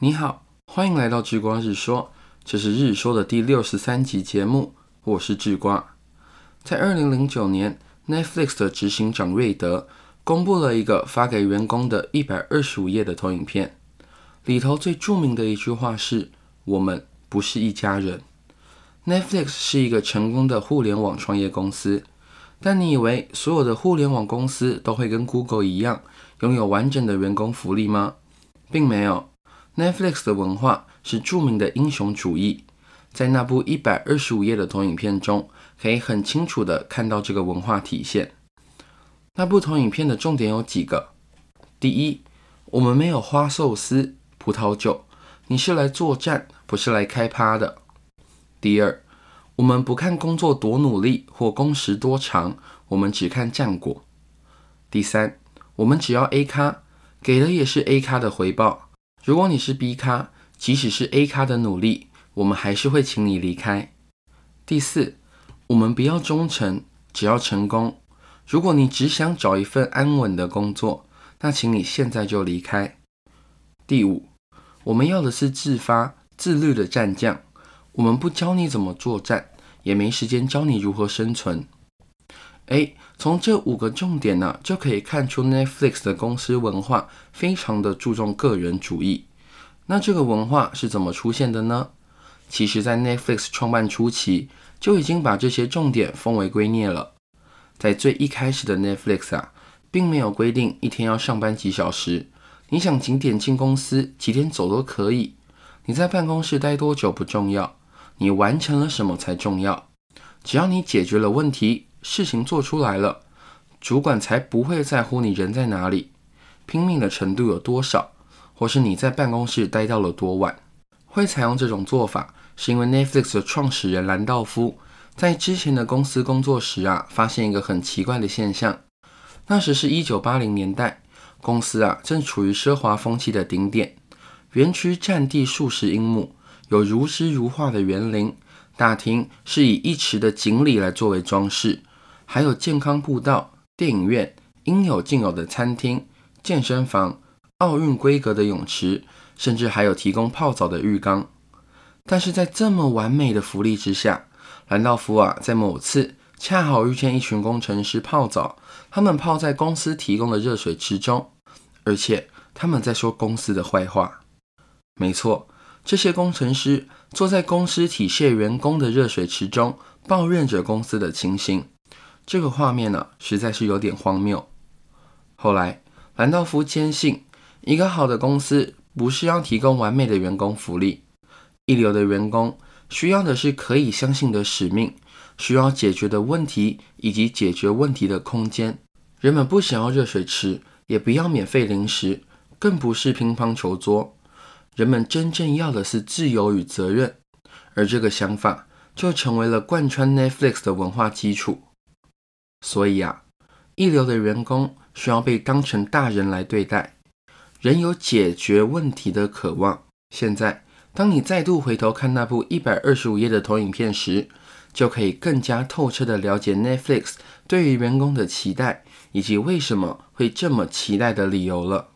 你好，欢迎来到智瓜日说，这是日说的第六十三集节目，我是智瓜。在二零零九年，Netflix 的执行长瑞德公布了一个发给员工的一百二十五页的投影片，里头最著名的一句话是：“我们不是一家人。” Netflix 是一个成功的互联网创业公司，但你以为所有的互联网公司都会跟 Google 一样拥有完整的员工福利吗？并没有。Netflix 的文化是著名的英雄主义，在那部一百二十五页的投影片中，可以很清楚的看到这个文化体现。那部投影片的重点有几个：第一，我们没有花寿司、葡萄酒，你是来作战，不是来开趴的；第二，我们不看工作多努力或工时多长，我们只看战果；第三，我们只要 A 咖，给的也是 A 咖的回报。如果你是 B 咖，即使是 A 咖的努力，我们还是会请你离开。第四，我们不要忠诚，只要成功。如果你只想找一份安稳的工作，那请你现在就离开。第五，我们要的是自发、自律的战将。我们不教你怎么作战，也没时间教你如何生存。诶，从这五个重点呢，就可以看出 Netflix 的公司文化非常的注重个人主义。那这个文化是怎么出现的呢？其实，在 Netflix 创办初期就已经把这些重点奉为圭臬了。在最一开始的 Netflix 啊，并没有规定一天要上班几小时，你想几点进公司，几点走都可以。你在办公室待多久不重要，你完成了什么才重要。只要你解决了问题。事情做出来了，主管才不会在乎你人在哪里，拼命的程度有多少，或是你在办公室待到了多晚。会采用这种做法，是因为 Netflix 的创始人兰道夫在之前的公司工作时啊，发现一个很奇怪的现象。那时是一九八零年代，公司啊正处于奢华风气的顶点，园区占地数十英亩，有如诗如画的园林，大厅是以一池的锦鲤来作为装饰。还有健康步道、电影院、应有尽有的餐厅、健身房、奥运规格的泳池，甚至还有提供泡澡的浴缸。但是在这么完美的福利之下，兰道夫啊，在某次恰好遇见一群工程师泡澡，他们泡在公司提供的热水池中，而且他们在说公司的坏话。没错，这些工程师坐在公司体恤员工的热水池中，抱怨着公司的情形。这个画面呢，实在是有点荒谬。后来，兰道夫坚信，一个好的公司不是要提供完美的员工福利，一流的员工需要的是可以相信的使命，需要解决的问题以及解决问题的空间。人们不想要热水池，也不要免费零食，更不是乒乓球桌。人们真正要的是自由与责任，而这个想法就成为了贯穿 Netflix 的文化基础。所以啊，一流的员工需要被当成大人来对待。人有解决问题的渴望。现在，当你再度回头看那部一百二十五页的投影片时，就可以更加透彻地了解 Netflix 对于员工的期待，以及为什么会这么期待的理由了。